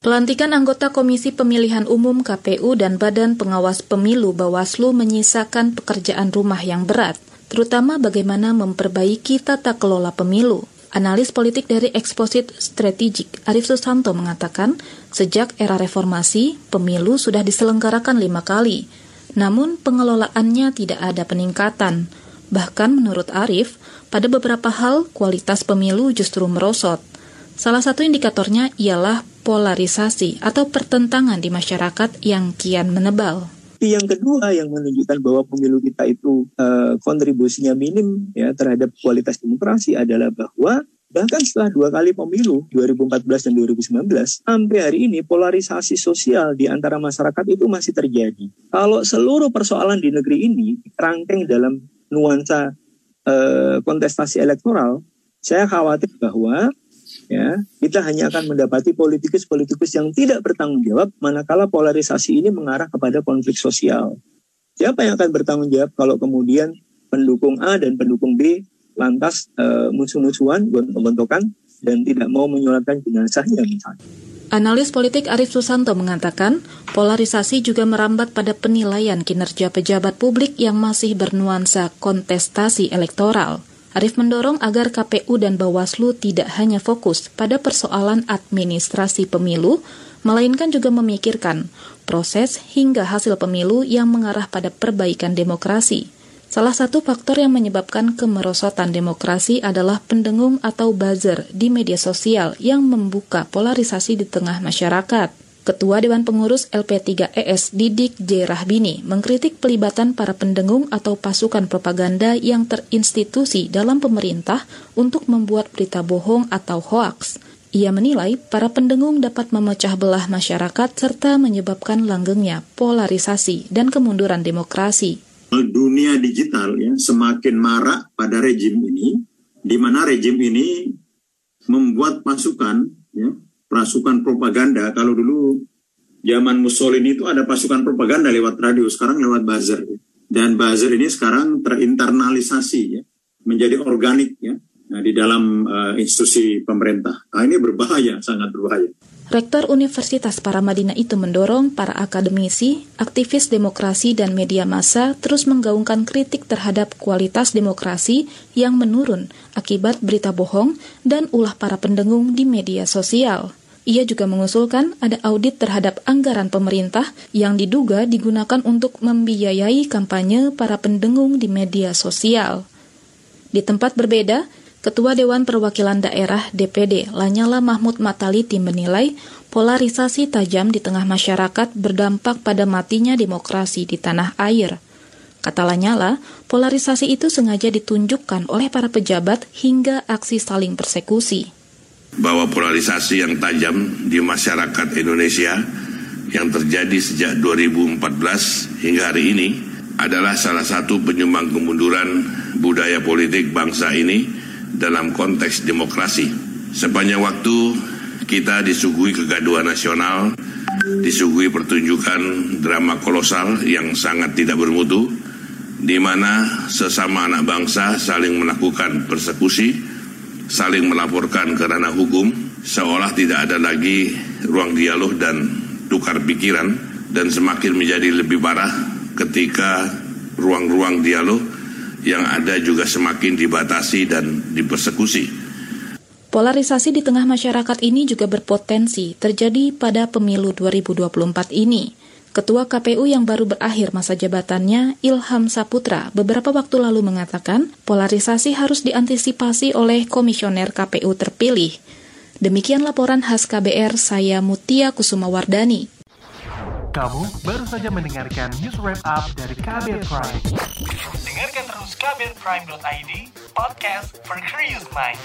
Pelantikan anggota Komisi Pemilihan Umum KPU dan Badan Pengawas Pemilu Bawaslu menyisakan pekerjaan rumah yang berat, terutama bagaimana memperbaiki tata kelola pemilu. Analis politik dari Exposit Strategik Arif Susanto mengatakan, sejak era reformasi, pemilu sudah diselenggarakan lima kali, namun pengelolaannya tidak ada peningkatan. Bahkan menurut Arif, pada beberapa hal kualitas pemilu justru merosot. Salah satu indikatornya ialah polarisasi atau pertentangan di masyarakat yang kian menebal. Yang kedua yang menunjukkan bahwa pemilu kita itu uh, kontribusinya minim ya terhadap kualitas demokrasi adalah bahwa bahkan setelah dua kali pemilu 2014 dan 2019 sampai hari ini polarisasi sosial di antara masyarakat itu masih terjadi. Kalau seluruh persoalan di negeri ini rangkeng dalam nuansa uh, kontestasi elektoral, saya khawatir bahwa ya kita hanya akan mendapati politikus-politikus yang tidak bertanggung jawab manakala polarisasi ini mengarah kepada konflik sosial. Siapa yang akan bertanggung jawab kalau kemudian pendukung A dan pendukung B lantas uh, musuh-musuhan, gontok-gontokan dan tidak mau menyulatkan jenazahnya misalnya. Analis politik Arif Susanto mengatakan, polarisasi juga merambat pada penilaian kinerja pejabat publik yang masih bernuansa kontestasi elektoral. Arif mendorong agar KPU dan Bawaslu tidak hanya fokus pada persoalan administrasi pemilu, melainkan juga memikirkan proses hingga hasil pemilu yang mengarah pada perbaikan demokrasi. Salah satu faktor yang menyebabkan kemerosotan demokrasi adalah pendengung atau buzzer di media sosial yang membuka polarisasi di tengah masyarakat. Ketua Dewan Pengurus LP3ES Didik J. Rahbini mengkritik pelibatan para pendengung atau pasukan propaganda yang terinstitusi dalam pemerintah untuk membuat berita bohong atau hoaks. Ia menilai para pendengung dapat memecah belah masyarakat serta menyebabkan langgengnya polarisasi dan kemunduran demokrasi dunia digital ya semakin marak pada rejim ini, di mana rejim ini membuat pasukan, ya, pasukan propaganda. Kalau dulu zaman Mussolini itu ada pasukan propaganda lewat radio, sekarang lewat buzzer. Ya. Dan buzzer ini sekarang terinternalisasi ya, menjadi organik ya, nah, di dalam uh, institusi pemerintah. Nah, ini berbahaya, sangat berbahaya. Rektor Universitas Paramadina itu mendorong para akademisi, aktivis demokrasi dan media massa terus menggaungkan kritik terhadap kualitas demokrasi yang menurun akibat berita bohong dan ulah para pendengung di media sosial. Ia juga mengusulkan ada audit terhadap anggaran pemerintah yang diduga digunakan untuk membiayai kampanye para pendengung di media sosial. Di tempat berbeda, Ketua Dewan Perwakilan Daerah DPD Lanyala Mahmud Mataliti menilai polarisasi tajam di tengah masyarakat berdampak pada matinya demokrasi di tanah air. Kata Lanyala, polarisasi itu sengaja ditunjukkan oleh para pejabat hingga aksi saling persekusi. Bahwa polarisasi yang tajam di masyarakat Indonesia yang terjadi sejak 2014 hingga hari ini adalah salah satu penyumbang kemunduran budaya politik bangsa ini dalam konteks demokrasi. Sepanjang waktu kita disuguhi kegaduhan nasional, disuguhi pertunjukan drama kolosal yang sangat tidak bermutu, di mana sesama anak bangsa saling melakukan persekusi, saling melaporkan ke ranah hukum, seolah tidak ada lagi ruang dialog dan tukar pikiran, dan semakin menjadi lebih parah ketika ruang-ruang dialog yang ada juga semakin dibatasi dan dipersekusi. Polarisasi di tengah masyarakat ini juga berpotensi terjadi pada pemilu 2024 ini. Ketua KPU yang baru berakhir masa jabatannya, Ilham Saputra, beberapa waktu lalu mengatakan polarisasi harus diantisipasi oleh komisioner KPU terpilih. Demikian laporan khas KBR saya Mutia Kusuma Wardani. Kamu baru saja mendengarkan news wrap up dari KBR Prime. Dengarkan terus kbrprime.id, podcast for curious mind.